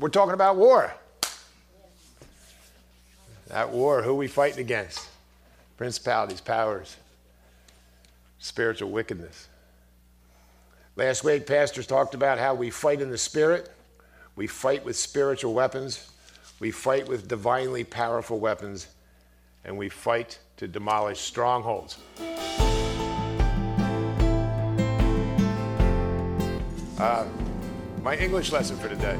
we're talking about war. That war, who we fighting against? Principalities, powers, spiritual wickedness. Last week, pastors talked about how we fight in the spirit, we fight with spiritual weapons, we fight with divinely powerful weapons, and we fight to demolish strongholds. Uh, my English lesson for today.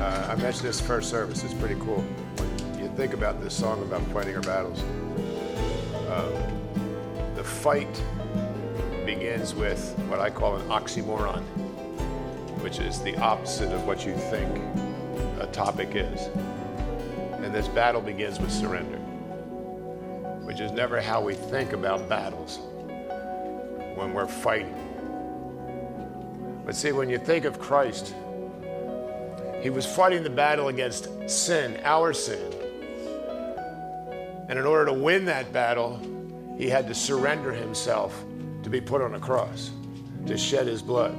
Uh, I mentioned this first service. It's pretty cool. When you think about this song about fighting our battles, uh, the fight begins with what I call an oxymoron, which is the opposite of what you think a topic is. And this battle begins with surrender, which is never how we think about battles when we're fighting. But see, when you think of Christ, he was fighting the battle against sin, our sin. And in order to win that battle, he had to surrender himself to be put on a cross, to shed his blood,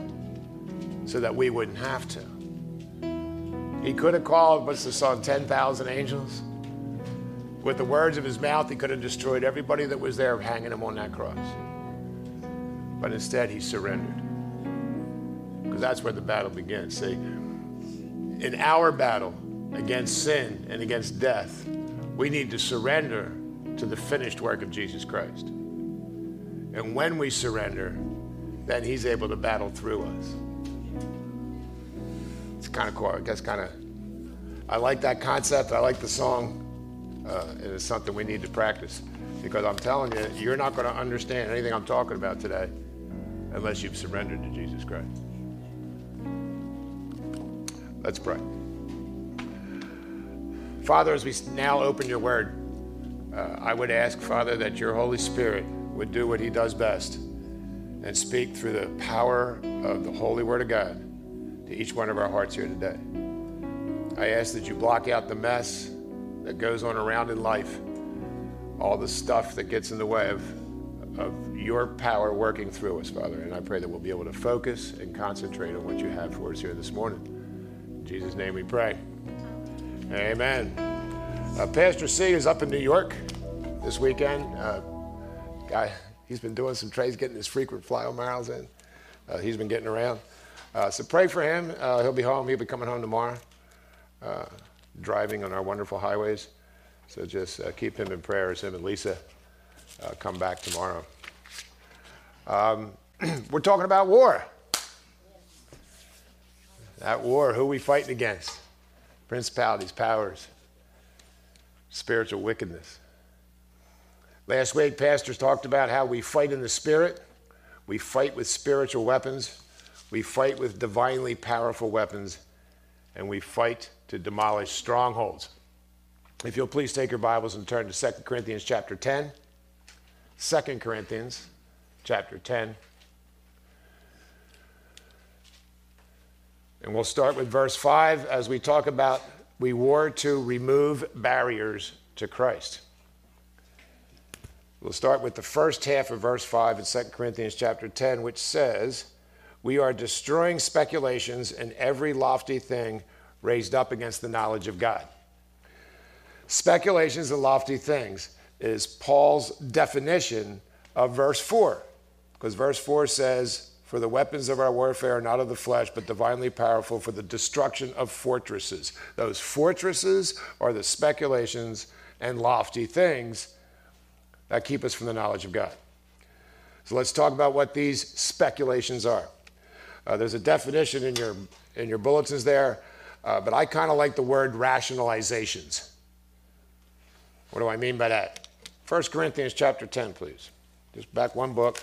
so that we wouldn't have to. He could have called, what's the song, 10,000 angels? With the words of his mouth, he could have destroyed everybody that was there hanging him on that cross. But instead, he surrendered because that's where the battle begins. See, in our battle against sin and against death, we need to surrender to the finished work of Jesus Christ. And when we surrender, then He's able to battle through us. It's kind of cool. That's kind of, I like that concept. I like the song. Uh, and it's something we need to practice because I'm telling you, you're not going to understand anything I'm talking about today unless you've surrendered to Jesus Christ. Let's pray. Father, as we now open your word, uh, I would ask, Father, that your Holy Spirit would do what he does best and speak through the power of the Holy Word of God to each one of our hearts here today. I ask that you block out the mess that goes on around in life, all the stuff that gets in the way of, of your power working through us, Father. And I pray that we'll be able to focus and concentrate on what you have for us here this morning. Jesus' name we pray. Amen. Uh, Pastor C is up in New York this weekend. Uh, guy, he's been doing some trades, getting his frequent flyer miles in. Uh, he's been getting around. Uh, so pray for him. Uh, he'll be home. He'll be coming home tomorrow, uh, driving on our wonderful highways. So just keep him in prayer as him and Lisa come back tomorrow. Um, we're talking about war. That war, who we fighting against? Principalities, powers, spiritual wickedness. Last week, pastors talked about how we fight in the spirit, we fight with spiritual weapons, we fight with divinely powerful weapons, and we fight to demolish strongholds. If you'll please take your Bibles and turn to 2 Corinthians chapter 10. 2 Corinthians chapter 10. And we'll start with verse 5 as we talk about we war to remove barriers to Christ. We'll start with the first half of verse 5 in 2 Corinthians chapter 10, which says, We are destroying speculations and every lofty thing raised up against the knowledge of God. Speculations and lofty things is Paul's definition of verse 4, because verse 4 says, for the weapons of our warfare are not of the flesh, but divinely powerful for the destruction of fortresses. Those fortresses are the speculations and lofty things that keep us from the knowledge of God. So let's talk about what these speculations are. Uh, there's a definition in your, in your bulletins there, uh, but I kind of like the word rationalizations. What do I mean by that? 1 Corinthians chapter 10, please. Just back one book.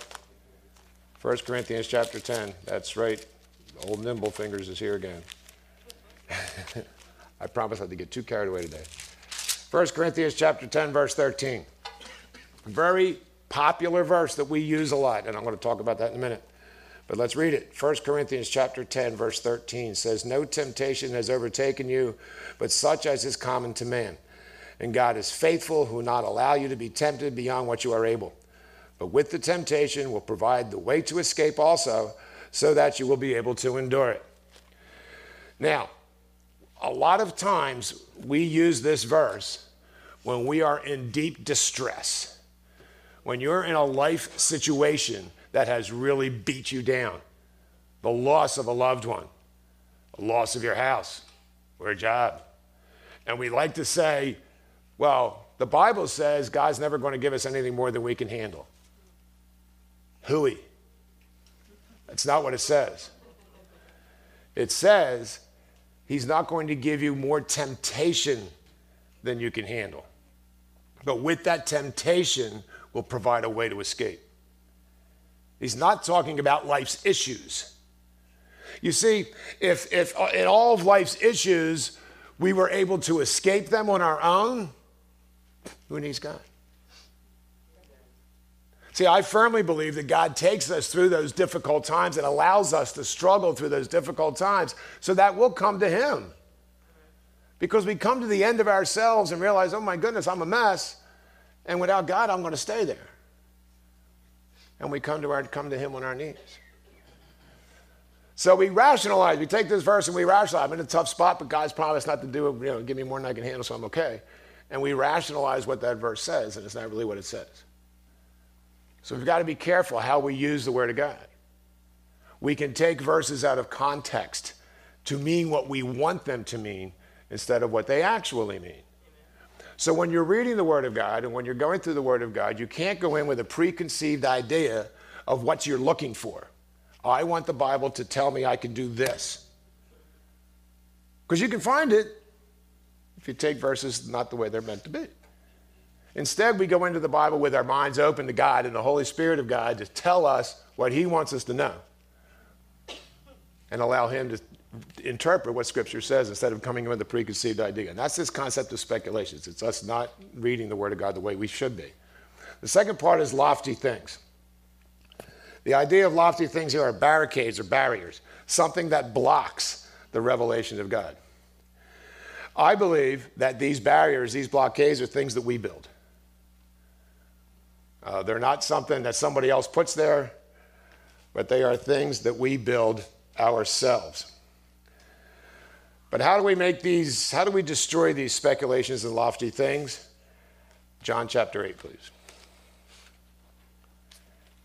1 Corinthians chapter 10. That's right. Old Nimble Fingers is here again. I promise not to get too carried away today. 1 Corinthians chapter 10, verse 13. Very popular verse that we use a lot, and I'm going to talk about that in a minute. But let's read it. 1 Corinthians chapter 10, verse 13 says, No temptation has overtaken you, but such as is common to man. And God is faithful, who will not allow you to be tempted beyond what you are able but with the temptation will provide the way to escape also, so that you will be able to endure it. Now, a lot of times we use this verse when we are in deep distress, when you're in a life situation that has really beat you down, the loss of a loved one, the loss of your house or a job. And we like to say, well, the Bible says God's never going to give us anything more than we can handle. Hooey. That's not what it says. It says he's not going to give you more temptation than you can handle. But with that temptation, will provide a way to escape. He's not talking about life's issues. You see, if, if uh, in all of life's issues we were able to escape them on our own, who needs God? See, I firmly believe that God takes us through those difficult times and allows us to struggle through those difficult times so that we'll come to Him. Because we come to the end of ourselves and realize, oh my goodness, I'm a mess. And without God, I'm going to stay there. And we come to, our, come to Him on our knees. So we rationalize. We take this verse and we rationalize. I'm in a tough spot, but God's promised not to do it. You know, give me more than I can handle, so I'm okay. And we rationalize what that verse says, and it's not really what it says. So we've got to be careful how we use the Word of God. We can take verses out of context to mean what we want them to mean instead of what they actually mean. So when you're reading the Word of God and when you're going through the Word of God, you can't go in with a preconceived idea of what you're looking for. I want the Bible to tell me I can do this. Because you can find it if you take verses not the way they're meant to be. Instead, we go into the Bible with our minds open to God and the Holy Spirit of God to tell us what He wants us to know and allow Him to interpret what Scripture says instead of coming in with a preconceived idea. And that's this concept of speculations. It's us not reading the Word of God the way we should be. The second part is lofty things. The idea of lofty things here are barricades or barriers, something that blocks the revelation of God. I believe that these barriers, these blockades, are things that we build. Uh, they're not something that somebody else puts there, but they are things that we build ourselves. But how do we make these, how do we destroy these speculations and lofty things? John chapter 8, please.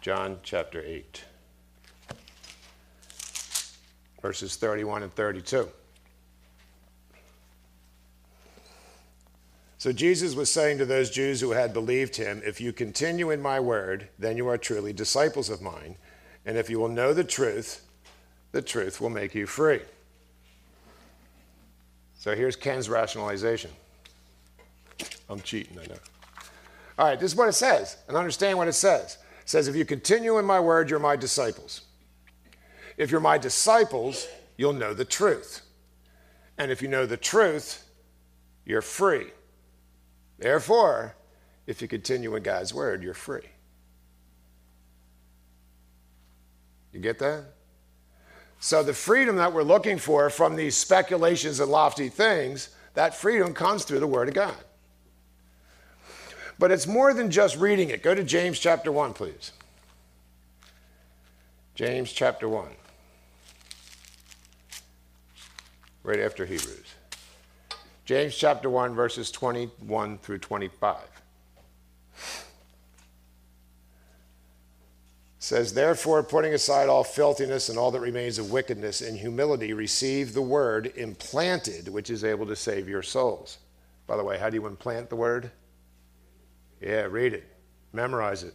John chapter 8, verses 31 and 32. So Jesus was saying to those Jews who had believed him, If you continue in my word, then you are truly disciples of mine. And if you will know the truth, the truth will make you free. So here's Ken's rationalization. I'm cheating, I know. All right, this is what it says, and understand what it says. It says, If you continue in my word, you're my disciples. If you're my disciples, you'll know the truth. And if you know the truth, you're free. Therefore, if you continue in God's word, you're free. You get that? So, the freedom that we're looking for from these speculations and lofty things, that freedom comes through the Word of God. But it's more than just reading it. Go to James chapter 1, please. James chapter 1. Right after Hebrews. James chapter 1, verses 21 through 25. says, Therefore, putting aside all filthiness and all that remains of wickedness, in humility receive the word implanted, which is able to save your souls. By the way, how do you implant the word? Yeah, read it, memorize it.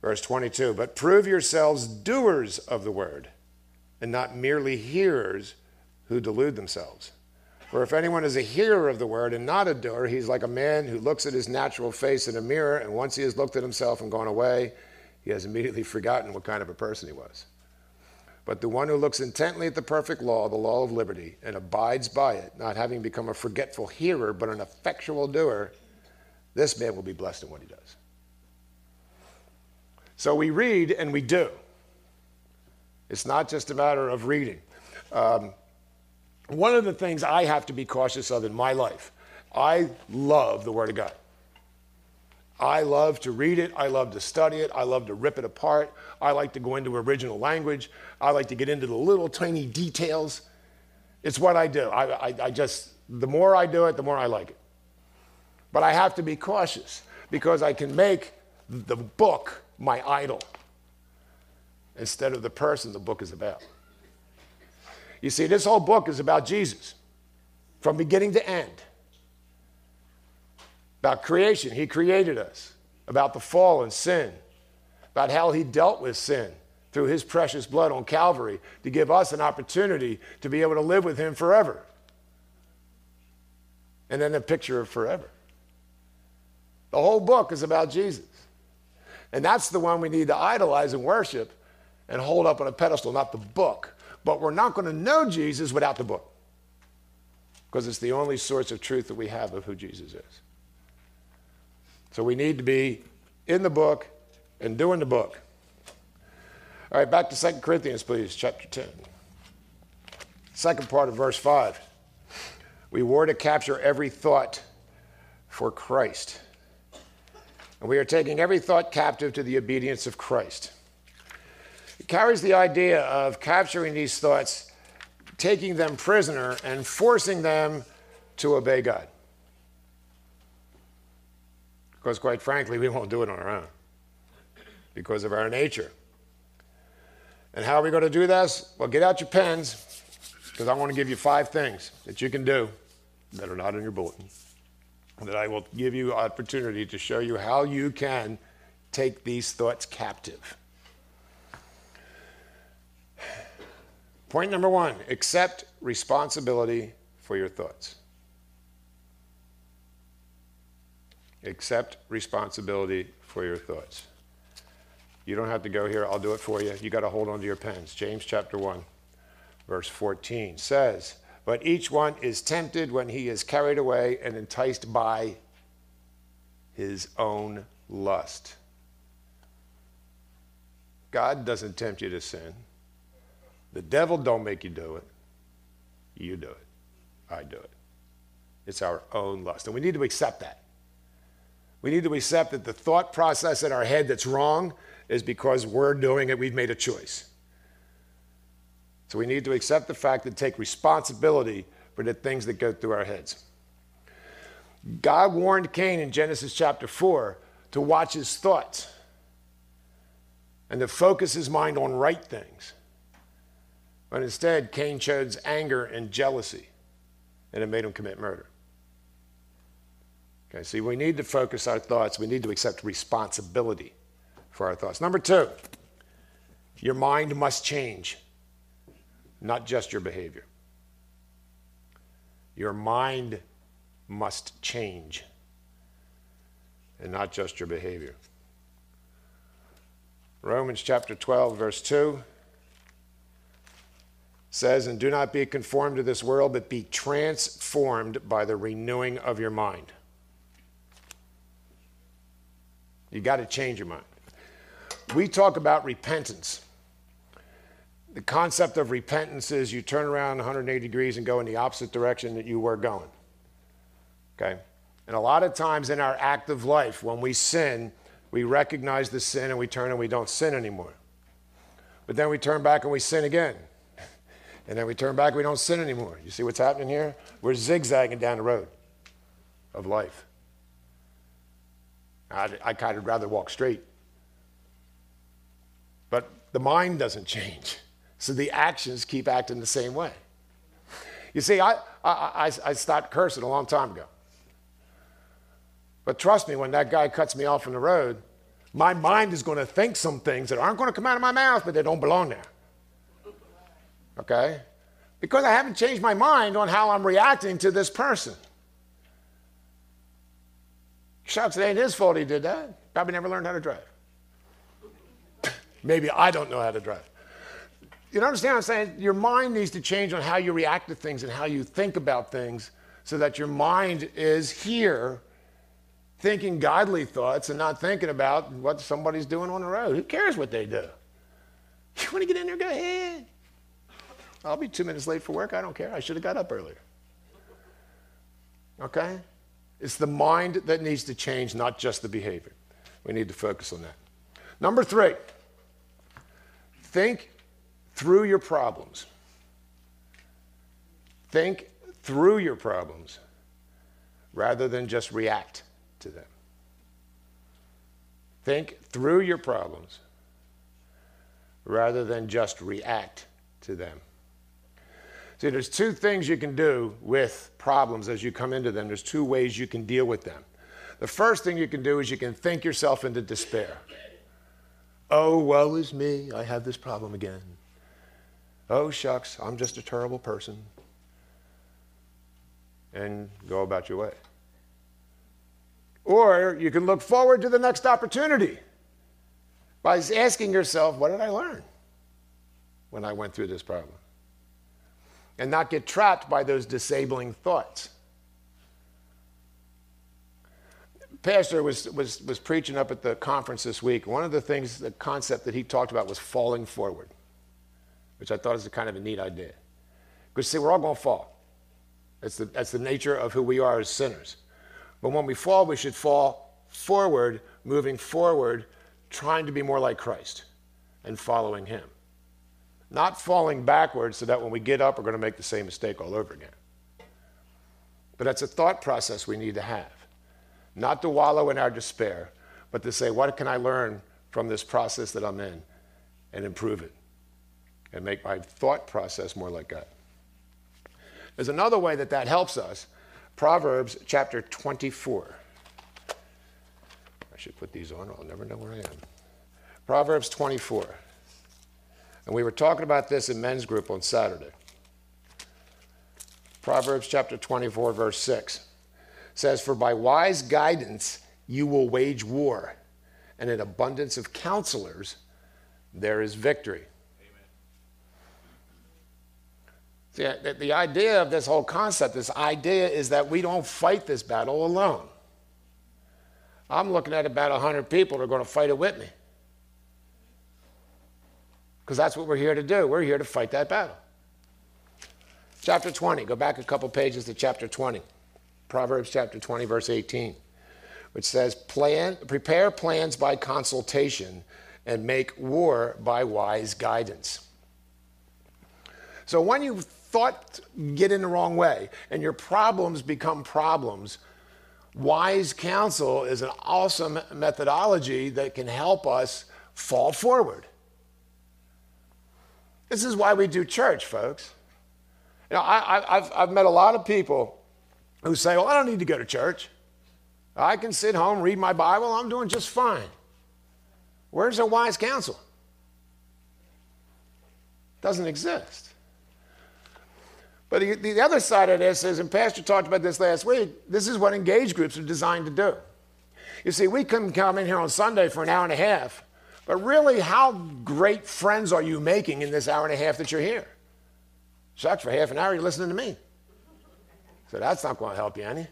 Verse 22 But prove yourselves doers of the word, and not merely hearers who delude themselves. For if anyone is a hearer of the word and not a doer, he's like a man who looks at his natural face in a mirror, and once he has looked at himself and gone away, he has immediately forgotten what kind of a person he was. But the one who looks intently at the perfect law, the law of liberty, and abides by it, not having become a forgetful hearer, but an effectual doer, this man will be blessed in what he does. So we read and we do. It's not just a matter of reading. Um, one of the things I have to be cautious of in my life, I love the Word of God. I love to read it. I love to study it. I love to rip it apart. I like to go into original language. I like to get into the little tiny details. It's what I do. I, I, I just, the more I do it, the more I like it. But I have to be cautious because I can make the book my idol instead of the person the book is about. You see, this whole book is about Jesus from beginning to end. About creation, He created us. About the fall and sin. About how He dealt with sin through His precious blood on Calvary to give us an opportunity to be able to live with Him forever. And then a picture of forever. The whole book is about Jesus. And that's the one we need to idolize and worship and hold up on a pedestal, not the book. But we're not going to know Jesus without the book because it's the only source of truth that we have of who Jesus is. So we need to be in the book and doing the book. All right, back to 2 Corinthians, please, chapter 10. Second part of verse 5. We were to capture every thought for Christ. And we are taking every thought captive to the obedience of Christ. It carries the idea of capturing these thoughts, taking them prisoner, and forcing them to obey God. Because, quite frankly, we won't do it on our own because of our nature. And how are we going to do this? Well, get out your pens because I want to give you five things that you can do that are not in your bulletin that I will give you opportunity to show you how you can take these thoughts captive. Point number one accept responsibility for your thoughts. Accept responsibility for your thoughts. You don't have to go here, I'll do it for you. You got to hold on to your pens. James chapter 1, verse 14 says, but each one is tempted when he is carried away and enticed by his own lust. God doesn't tempt you to sin. The devil don't make you do it. You do it. I do it. It's our own lust. And we need to accept that. We need to accept that the thought process in our head that's wrong is because we're doing it, we've made a choice. So we need to accept the fact and take responsibility for the things that go through our heads. God warned Cain in Genesis chapter 4 to watch his thoughts and to focus his mind on right things. But instead, Cain chose anger and jealousy, and it made him commit murder. Okay, see, we need to focus our thoughts. We need to accept responsibility for our thoughts. Number two, your mind must change not just your behavior. Your mind must change and not just your behavior. Romans chapter 12, verse 2 says, And do not be conformed to this world, but be transformed by the renewing of your mind. You got to change your mind. We talk about repentance the concept of repentance is you turn around 180 degrees and go in the opposite direction that you were going. Okay? And a lot of times in our active life, when we sin, we recognize the sin and we turn and we don't sin anymore. But then we turn back and we sin again. And then we turn back we don't sin anymore. You see what's happening here? We're zigzagging down the road of life. I'd, I kind of rather walk straight. But the mind doesn't change. So the actions keep acting the same way. You see, I, I, I, stopped cursing a long time ago. But trust me, when that guy cuts me off on the road, my mind is going to think some things that aren't going to come out of my mouth, but they don't belong there. Okay? Because I haven't changed my mind on how I'm reacting to this person. Shucks, it ain't his fault he did that. Probably never learned how to drive. Maybe I don't know how to drive. You understand what I'm saying? Your mind needs to change on how you react to things and how you think about things so that your mind is here thinking godly thoughts and not thinking about what somebody's doing on the road. Who cares what they do? You want to get in there? Go ahead. I'll be two minutes late for work. I don't care. I should have got up earlier. Okay? It's the mind that needs to change, not just the behavior. We need to focus on that. Number three, think through your problems. Think through your problems rather than just react to them. Think through your problems rather than just react to them. See, there's two things you can do with problems as you come into them. There's two ways you can deal with them. The first thing you can do is you can think yourself into despair. Oh, woe is me, I have this problem again. Oh, shucks, I'm just a terrible person. And go about your way. Or you can look forward to the next opportunity by asking yourself, what did I learn when I went through this problem? And not get trapped by those disabling thoughts. Pastor was, was, was preaching up at the conference this week. One of the things, the concept that he talked about was falling forward, which I thought is a kind of a neat idea. Because, see, we're all going to fall. That's the, that's the nature of who we are as sinners. But when we fall, we should fall forward, moving forward, trying to be more like Christ and following Him. Not falling backwards so that when we get up, we're going to make the same mistake all over again. But that's a thought process we need to have. Not to wallow in our despair, but to say, what can I learn from this process that I'm in and improve it and make my thought process more like God. There's another way that that helps us Proverbs chapter 24. I should put these on, I'll never know where I am. Proverbs 24. And we were talking about this in men's group on Saturday. Proverbs chapter 24, verse 6 says, For by wise guidance you will wage war, and in abundance of counselors there is victory. See, the, the idea of this whole concept, this idea is that we don't fight this battle alone. I'm looking at about 100 people that are going to fight it with me. Because that's what we're here to do. We're here to fight that battle. Chapter 20, go back a couple pages to chapter 20. Proverbs chapter 20, verse 18, which says, Plan, Prepare plans by consultation and make war by wise guidance. So when you thought get in the wrong way and your problems become problems, wise counsel is an awesome methodology that can help us fall forward. This is why we do church, folks. You know, I, have I've met a lot of people who say, Well, I don't need to go to church. I can sit home, read my Bible, I'm doing just fine. Where's the wise counsel? Doesn't exist. But the, the other side of this is, and Pastor talked about this last week, this is what engaged groups are designed to do. You see, we can come in here on Sunday for an hour and a half, but really, how great friends are you making in this hour and a half that you're here? Shucks, for half an hour, you're listening to me. So that's not going to help you any.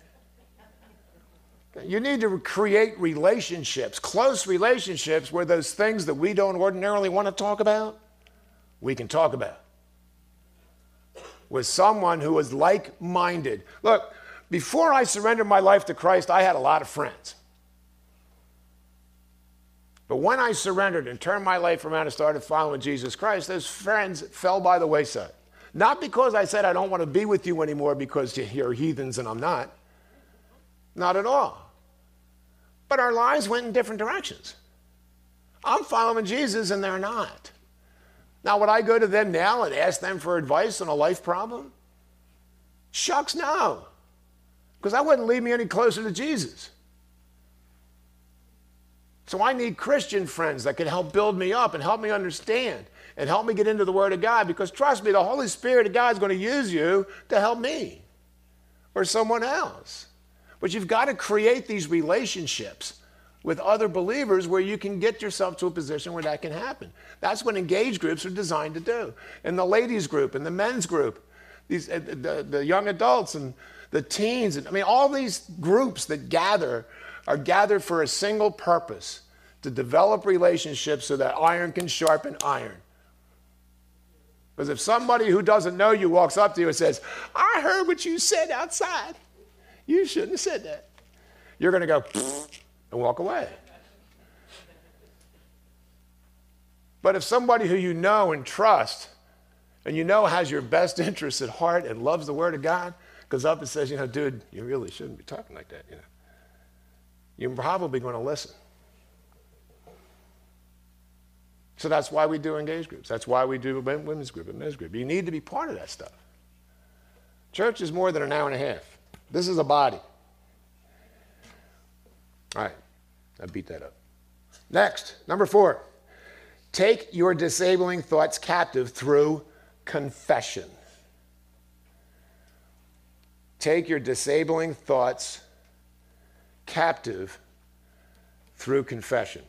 You need to create relationships, close relationships, where those things that we don't ordinarily want to talk about, we can talk about with someone who is like minded. Look, before I surrendered my life to Christ, I had a lot of friends. But when I surrendered and turned my life around and started following Jesus Christ, those friends fell by the wayside. Not because I said I don't want to be with you anymore because you're heathens and I'm not. Not at all. But our lives went in different directions. I'm following Jesus and they're not. Now, would I go to them now and ask them for advice on a life problem? Shucks, no. Because that wouldn't lead me any closer to Jesus. So I need Christian friends that can help build me up and help me understand and help me get into the Word of God because trust me, the Holy Spirit of God is going to use you to help me or someone else. But you've got to create these relationships with other believers where you can get yourself to a position where that can happen. That's what engage groups are designed to do. And the ladies group and the men's group, these, uh, the, the young adults and the teens, and, I mean, all these groups that gather are gathered for a single purpose to develop relationships so that iron can sharpen iron. Because if somebody who doesn't know you walks up to you and says, I heard what you said outside, you shouldn't have said that. You're going to go, and walk away. But if somebody who you know and trust and you know has your best interests at heart and loves the Word of God, goes up and says, you know, dude, you really shouldn't be talking like that, you know. You're probably going to listen. So that's why we do engaged groups. That's why we do women's group and men's group. You need to be part of that stuff. Church is more than an hour and a half. This is a body. All right, I beat that up. Next, number four, take your disabling thoughts captive through confession. Take your disabling thoughts captive through confession.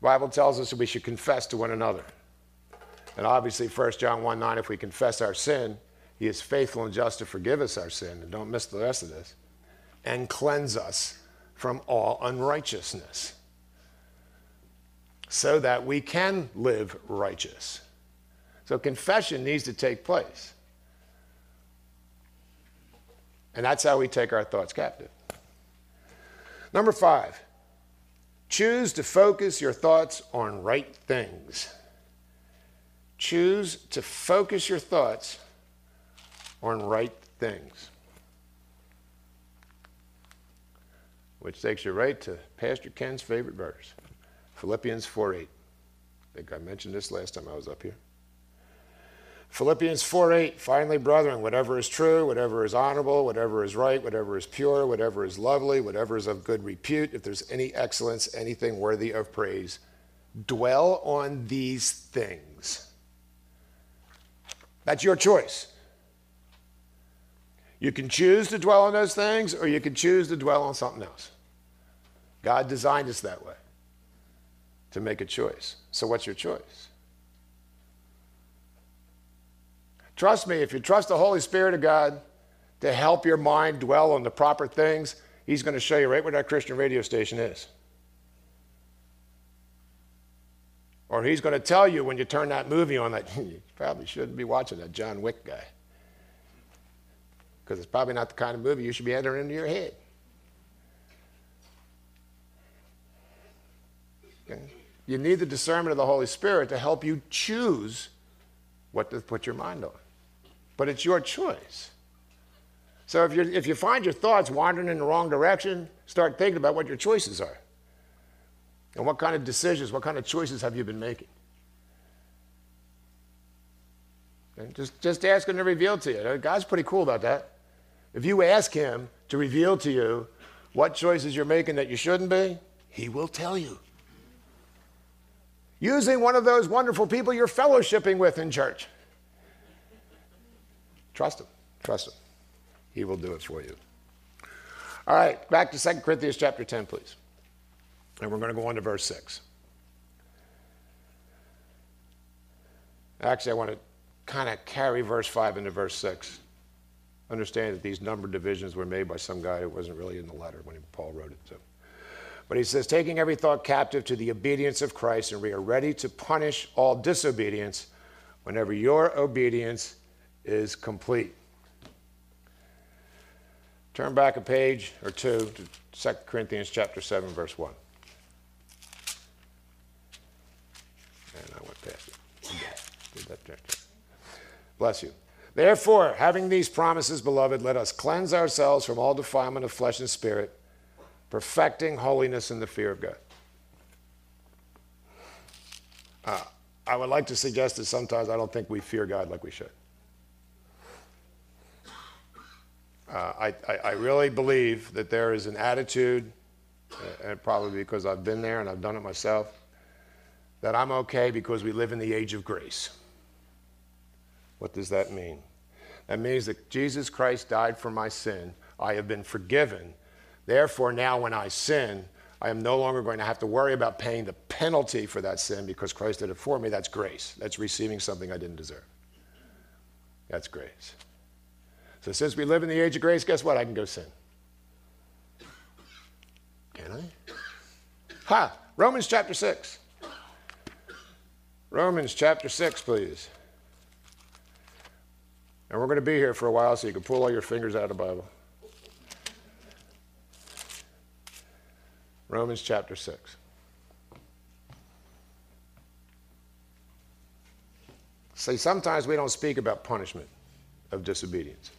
Bible tells us that we should confess to one another. And obviously, 1 John 1 9, if we confess our sin, he is faithful and just to forgive us our sin. And don't miss the rest of this. And cleanse us from all unrighteousness. So that we can live righteous. So confession needs to take place. And that's how we take our thoughts captive. Number five, choose to focus your thoughts on right things. Choose to focus your thoughts on right things. Which takes you right to Pastor Ken's favorite verse, Philippians 4 8. I think I mentioned this last time I was up here. Philippians 4 8, finally, brethren, whatever is true, whatever is honorable, whatever is right, whatever is pure, whatever is lovely, whatever is of good repute, if there's any excellence, anything worthy of praise, dwell on these things. That's your choice. You can choose to dwell on those things, or you can choose to dwell on something else. God designed us that way to make a choice. So, what's your choice? Trust me, if you trust the Holy Spirit of God to help your mind dwell on the proper things, He's going to show you right where that Christian radio station is. Or He's going to tell you when you turn that movie on that you probably shouldn't be watching that John Wick guy. Because it's probably not the kind of movie you should be entering into your head. Okay? You need the discernment of the Holy Spirit to help you choose what to put your mind on but it's your choice. So if, you if you find your thoughts wandering in the wrong direction, start thinking about what your choices are. And what kind of decisions, what kind of choices have you been making? Okay? Just, just ask him to reveal to you. God's pretty cool about that. If you ask him to reveal to you what choices you're making that you shouldn't be, he will tell you. Using one of those wonderful people you're fellowshipping with in church. Trust him. Trust him. He will do it for you. All right, back to 2 Corinthians chapter 10, please. And we're going to go on to verse 6. Actually, I want to kind of carry verse 5 into verse 6. Understand that these number divisions were made by some guy who wasn't really in the letter when Paul wrote it. So. But he says, taking every thought captive to the obedience of Christ, and we are ready to punish all disobedience whenever your obedience is complete. Turn back a page or two to 2 Corinthians chapter 7, verse 1. And I went past it. Bless you. Therefore, having these promises, beloved, let us cleanse ourselves from all defilement of flesh and spirit, perfecting holiness in the fear of God. Uh, I would like to suggest that sometimes I don't think we fear God like we should. Uh, I, I, I, really believe that there is an attitude, uh, and probably because I've been there and I've done it myself, that I'm okay because we live in the age of grace. What does that mean? That means that Jesus Christ died for my sin. I have been forgiven. Therefore, now when I sin, I am no longer going to have to worry about paying the penalty for that sin because Christ did it for me. That's grace. That's receiving something I didn't deserve. That's grace. So since we live in the age of grace, guess what? I can go sin. Can I? Ha! Romans chapter 6. Romans chapter 6, please. And we're going to be here for a while, so you can pull all your fingers out of the Bible. Romans chapter 6. See, sometimes we don't speak about punishment of disobedience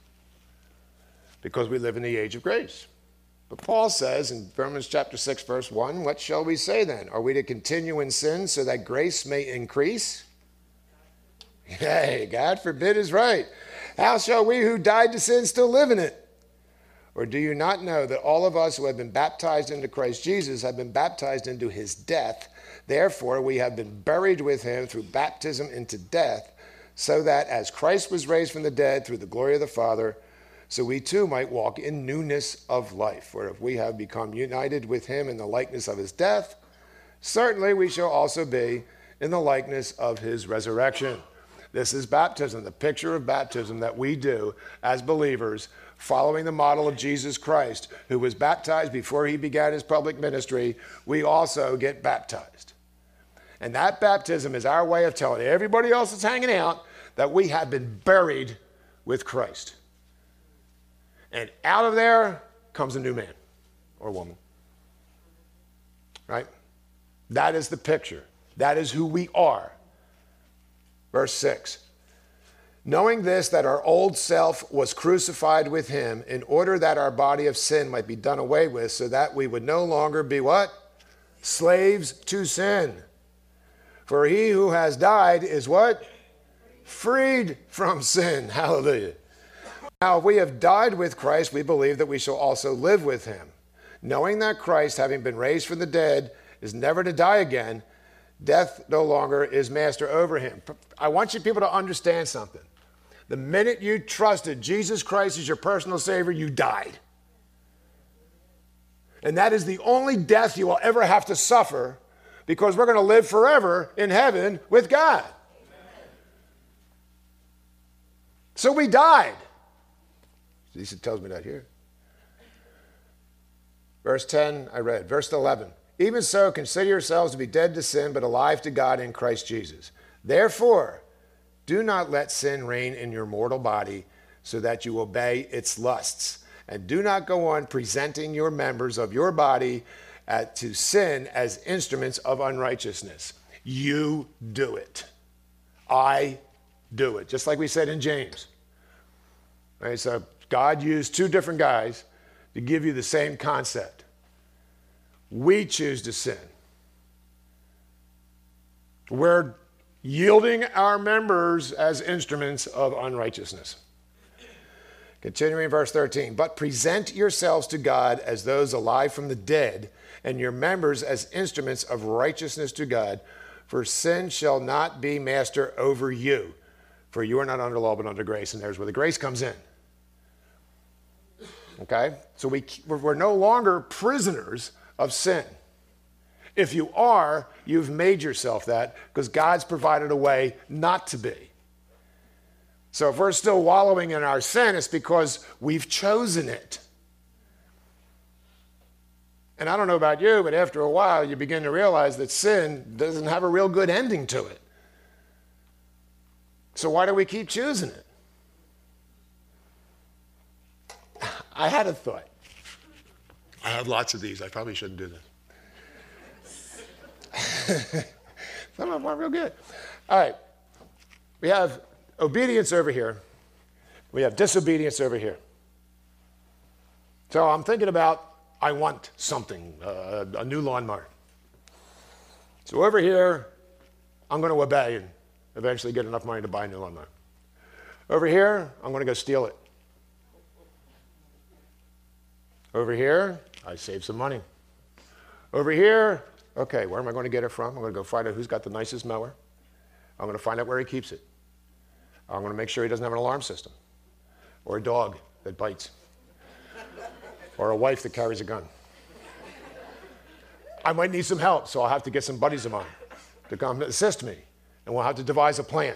because we live in the age of grace. But Paul says in Romans chapter 6, verse 1, What shall we say then? Are we to continue in sin so that grace may increase? Hey, God forbid is right. How shall we who died to sin still live in it? Or do you not know that all of us who have been baptized into Christ Jesus have been baptized into his death? Therefore, we have been buried with him through baptism into death, so that as Christ was raised from the dead through the glory of the Father, so we too might walk in newness of life. For if we have become united with him in the likeness of his death, certainly we shall also be in the likeness of his resurrection. This is baptism, the picture of baptism that we do as believers following the model of Jesus Christ, who was baptized before he began his public ministry, we also get baptized. And that baptism is our way of telling everybody else that's hanging out that we have been buried with Christ. And out of there comes a new man or woman. Right? That is the picture. That is who we are. Verse 6 Knowing this, that our old self was crucified with him in order that our body of sin might be done away with, so that we would no longer be what? Slaves to sin. For he who has died is what? Freed from sin. Hallelujah. Now, if we have died with Christ, we believe that we shall also live with him. Knowing that Christ, having been raised from the dead, is never to die again, death no longer is master over him. I want you people to understand something. The minute you trusted Jesus Christ as your personal Savior, you died. And that is the only death you will ever have to suffer because we're going to live forever in heaven with God. So we died. At least it tells me that here. Verse 10, I read. Verse 11. Even so, consider yourselves to be dead to sin, but alive to God in Christ Jesus. Therefore, do not let sin reign in your mortal body so that you obey its lusts. And do not go on presenting your members of your body uh, to sin as instruments of unrighteousness. You do it. I do it. Just like we said in James. Right, so God used two different guys to give you the same concept. We choose to sin. We're yielding our members as instruments of unrighteousness. Continuing verse 13, but present yourselves to God as those alive from the dead, and your members as instruments of righteousness to God, for sin shall not be master over you. For you are not under law, but under grace. And there's where the grace comes in. Okay? So we, we're no longer prisoners of sin. If you are, you've made yourself that because God's provided a way not to be. So if we're still wallowing in our sin, it's because we've chosen it. And I don't know about you, but after a while, you begin to realize that sin doesn't have a real good ending to it. So why do we keep choosing it? I had a thought. I have lots of these. I probably shouldn't do this. Some of them aren't real good. All right. We have obedience over here. We have disobedience over here. So I'm thinking about I want something, uh, a new lawnmower. So over here, I'm going to obey and eventually get enough money to buy a new lawnmower. Over here, I'm going to go steal it. Over here, I save some money. Over here, Okay, where am I going to get it from? I'm going to go find out who's got the nicest mower. I'm going to find out where he keeps it. I'm going to make sure he doesn't have an alarm system, or a dog that bites, or a wife that carries a gun. I might need some help, so I'll have to get some buddies of mine to come assist me. And we'll have to devise a plan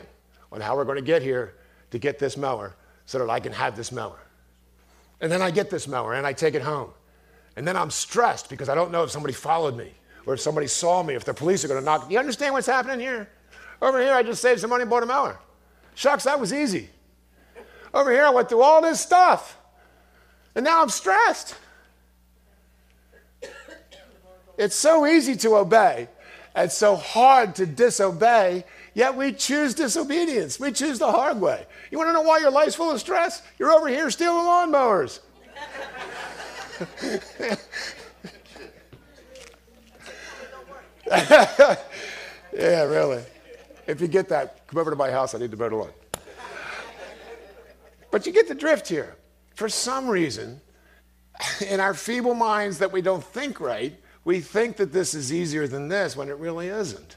on how we're going to get here to get this mower so that I can have this mower. And then I get this mower and I take it home. And then I'm stressed because I don't know if somebody followed me or if somebody saw me, if the police are going to knock. You understand what's happening here? Over here, I just saved some money, and bought a mower. Shucks, that was easy. Over here, I went through all this stuff, and now I'm stressed. It's so easy to obey and so hard to disobey, Yet we choose disobedience. We choose the hard way. You want to know why your life's full of stress? You're over here stealing lawnmowers. yeah, really. If you get that, come over to my house. I need to mow the lawn. But you get the drift here. For some reason, in our feeble minds that we don't think right, we think that this is easier than this when it really isn't.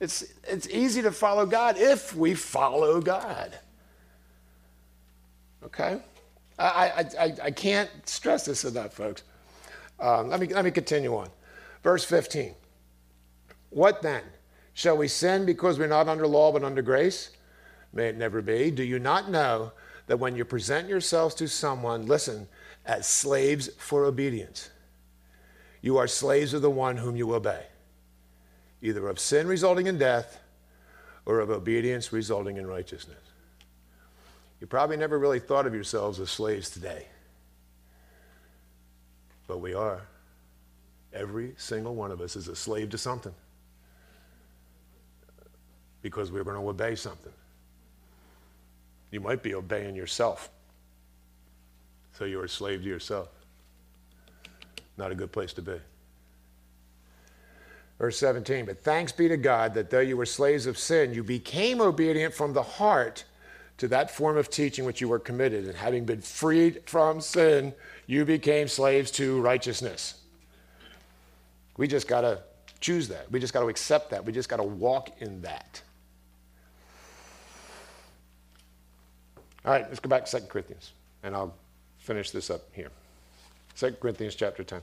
It's, it's easy to follow God if we follow God. Okay? I, I, I, can't stress this enough, folks. Um, let, me, let me continue on. Verse 15. What then? Shall we sin because we're not under law but under grace? May it never be. Do you not know that when you present yourselves to someone, listen, as slaves for obedience, you are slaves of the one whom you obey, either of sin resulting in death or of obedience resulting in righteousness. You probably never really thought of yourselves as slaves today, but we are. Every single one of us is a slave to something because we're going to obey something. You might be obeying yourself. So you're a slave to yourself. Not a good place to be. Verse 17, but thanks be to God that though you were slaves of sin, you became obedient from the heart to that form of teaching which you were committed. And having been freed from sin, you became slaves to righteousness. We just got to choose that. We just got to accept that. We just got to walk in that. All right, let's go back to 2 Corinthians, and I'll finish this up here. 2 Corinthians chapter 10.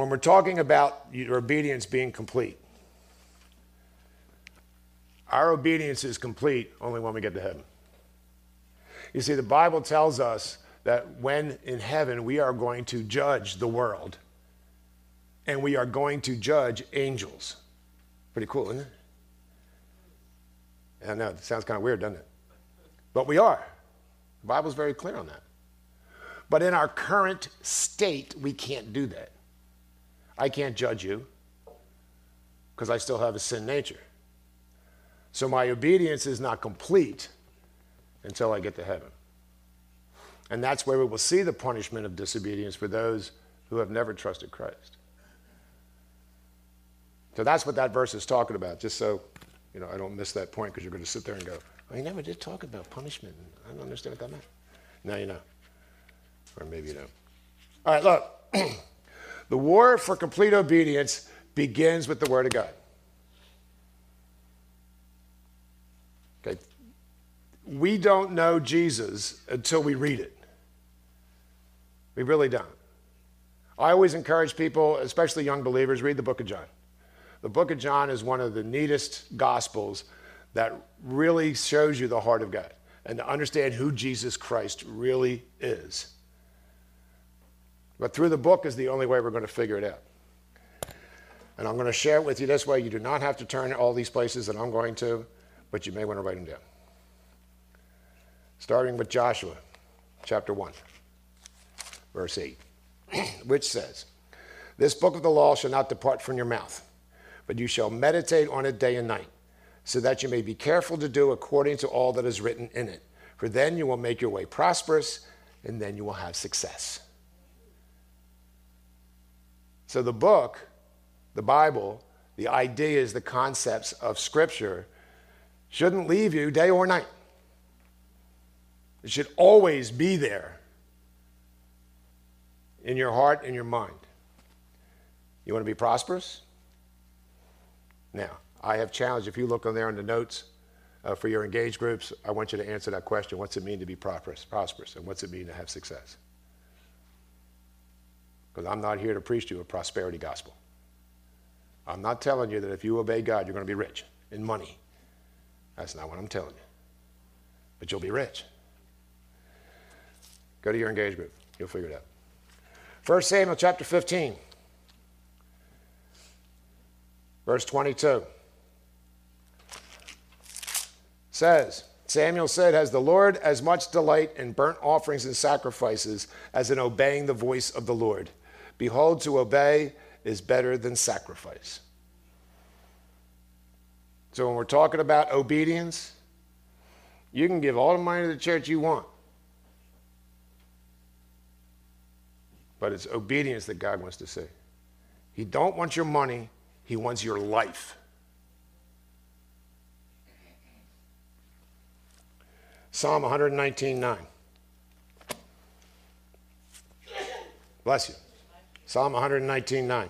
When we're talking about your obedience being complete, our obedience is complete only when we get to heaven. You see, the Bible tells us that when in heaven we are going to judge the world and we are going to judge angels. Pretty cool, isn't it? I know, it sounds kind of weird, doesn't it? But we are. The Bible's very clear on that. But in our current state, we can't do that. I can't judge you because I still have a sin nature. So my obedience is not complete until I get to heaven. And that's where we will see the punishment of disobedience for those who have never trusted Christ. So that's what that verse is talking about, just so you know I don't miss that point because you're going to sit there and go, "I oh, never did talk about punishment. I don't understand what that meant." Now you know, or maybe you don't. All right, look, the war for complete obedience begins with the Word of God. Okay, we don't know Jesus until we read it. We really don't. I always encourage people, especially young believers, read the book of John. The book of John is one of the neatest gospels that really shows you the heart of God and to understand who Jesus Christ really is. But through the book is the only way we're going to figure it out. And I'm going to share it with you this way. You do not have to turn all these places that I'm going to, but you may want to write them down. Starting with Joshua chapter 1, verse 8, which says, This book of the law shall not depart from your mouth but you shall meditate on it day and night, so that you may be careful to do according to all that is written in it. For then you will make your way prosperous, and then you will have success. So the book, the Bible, the ideas, the concepts of Scripture shouldn't leave you day or night. It should always be there in your heart and your mind. You want to be prosperous? Now, I have challenged, if you look on there in the notes uh, for your engaged groups, I want you to answer that question. What's it mean to be prosperous, prosperous and what's it mean to have success? Because I'm not here to preach to you a prosperity gospel. I'm not telling you that if you obey God, you're going to be rich in money. That's not what I'm telling you. But you'll be rich. Go to your engaged group. You'll figure it out. 1 Samuel chapter 15. Verse 22 says, Samuel said, Has the Lord as much delight in burnt offerings and sacrifices as in obeying the voice of the Lord? Behold, to obey is better than sacrifice. So when we're talking about obedience, you can give all the money to the church you want. But it's obedience that God wants to see. He don't want your money, he wants your life. Psalm 119:9. Bless you. Psalm 119:9.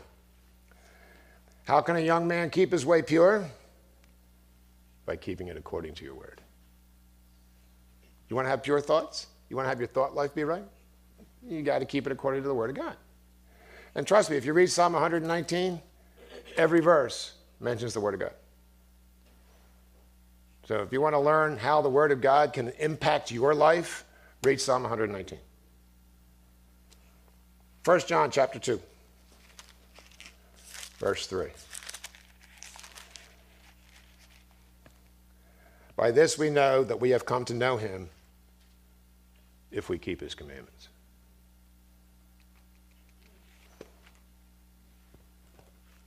How can a young man keep his way pure? By keeping it according to your word. You want to have pure thoughts? You want to have your thought life be right? You got to keep it according to the word of God. And trust me, if you read Psalm 119, every verse mentions the word of God. So if you want to learn how the Word of God can impact your life, read Psalm 119. 1 John chapter 2, verse 3. By this we know that we have come to know him if we keep his commandments.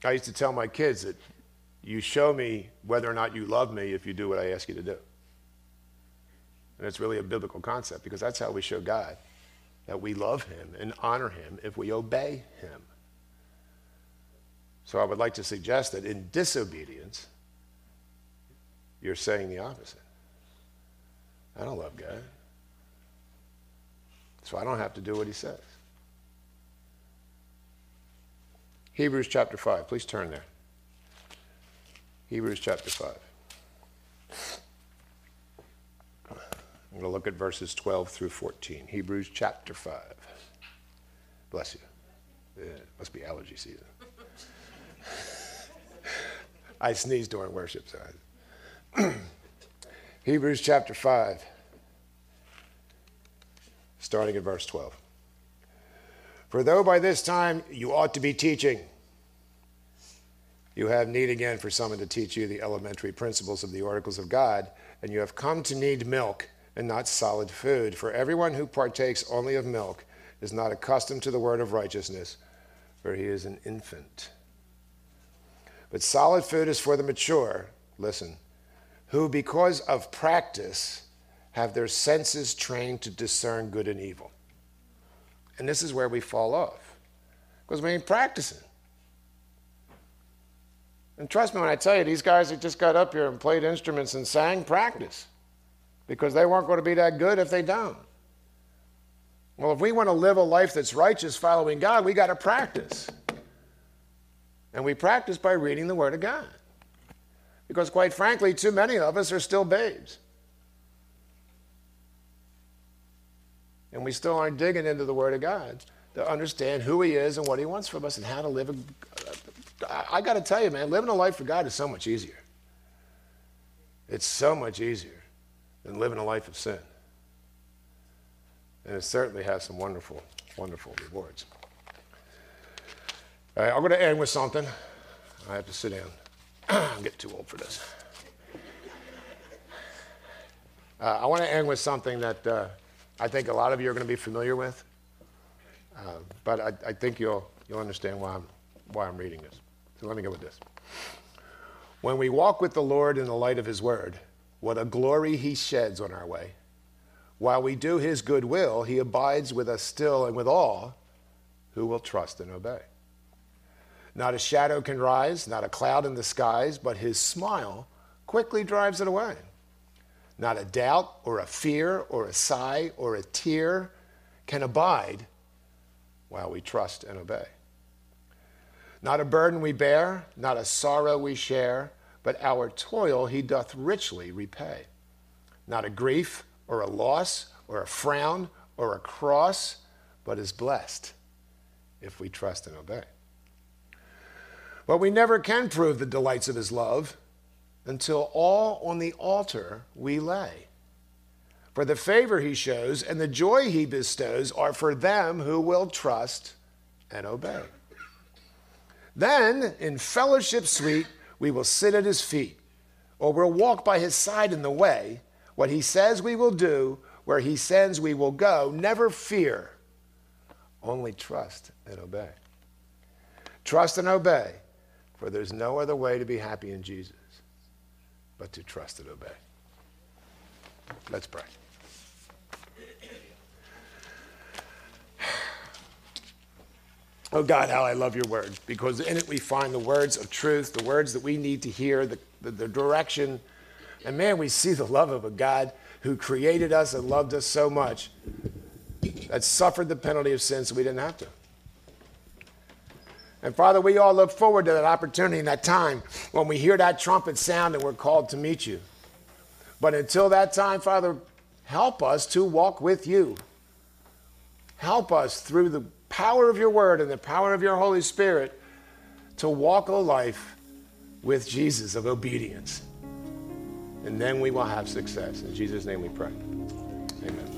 I used to tell my kids that you show me whether or not you love me if you do what I ask you to do. And it's really a biblical concept because that's how we show God that we love him and honor him if we obey him. So I would like to suggest that in disobedience, you're saying the opposite. I don't love God. So I don't have to do what he says. Hebrews chapter 5, please turn there. Hebrews chapter 5. Going to look at verses 12 through 14. Hebrews chapter 5. Bless you. It must be allergy season. I sneeze during worship, so Hebrews chapter 5, starting at verse 12. For though by this time you ought to be teaching, you have need again for someone to teach you the elementary principles of the oracles of God, and you have come to need milk and not solid food. For everyone who partakes only of milk is not accustomed to the word of righteousness, for he is an infant. But solid food is for the mature, listen, who because of practice have their senses trained to discern good and evil. And this is where we fall off. Because we ain't practicing. And trust me when I tell you, these guys that just got up here and played instruments and sang, practice. Because they weren't going to be that good if they don't. Well, if we want to live a life that's righteous following God, we got to practice. And we practice by reading the Word of God. Because, quite frankly, too many of us are still babes. And we still aren't digging into the Word of God to understand who He is and what He wants from us and how to live I got to tell you, man, living a life for God is so much easier. It's so much easier than living a life of sin. And it certainly has some wonderful, wonderful rewards. All right, I'm going to end with something. I have to sit down. I'm getting too old for this. Uh, I want to end with something that uh, I think a lot of you are going to be familiar with, uh, but I, I, think you'll, you'll understand why I'm, why I'm reading this. So let me go with this. When we walk with the Lord in the light of his word, what a glory he sheds on our way. While we do his good will, he abides with us still and with all who will trust and obey. Not a shadow can rise, not a cloud in the skies, but his smile quickly drives it away. Not a doubt or a fear or a sigh or a tear can abide while we trust and obey. Not a burden we bear, not a sorrow we share, but our toil he doth richly repay. Not a grief or a loss or a frown or a cross, but is blessed if we trust and obey. But we never can prove the delights of his love until all on the altar we lay. For the favor he shows and the joy he bestows are for them who will trust and obey. Then, in fellowship sweet, we will sit at his feet, or we'll walk by his side in the way, what he says we will do, where he sends we will go. Never fear, only trust and obey. Trust and obey, for there's no other way to be happy in Jesus but to trust and obey. Let's pray. Oh God, how I love your word, because in it we find the words of truth, the words that we need to hear, the, the, the, direction. And man, we see the love of a God who created us and loved us so much that suffered the penalty of sin so we didn't have to. And Father, we all look forward to that opportunity and that time when we hear that trumpet sound and we're called to meet you. But until that time, Father, help us to walk with you. Help us through the power of your word and the power of your Holy Spirit to walk a life with Jesus of obedience. And then we will have success. In Jesus' name we pray. Amen.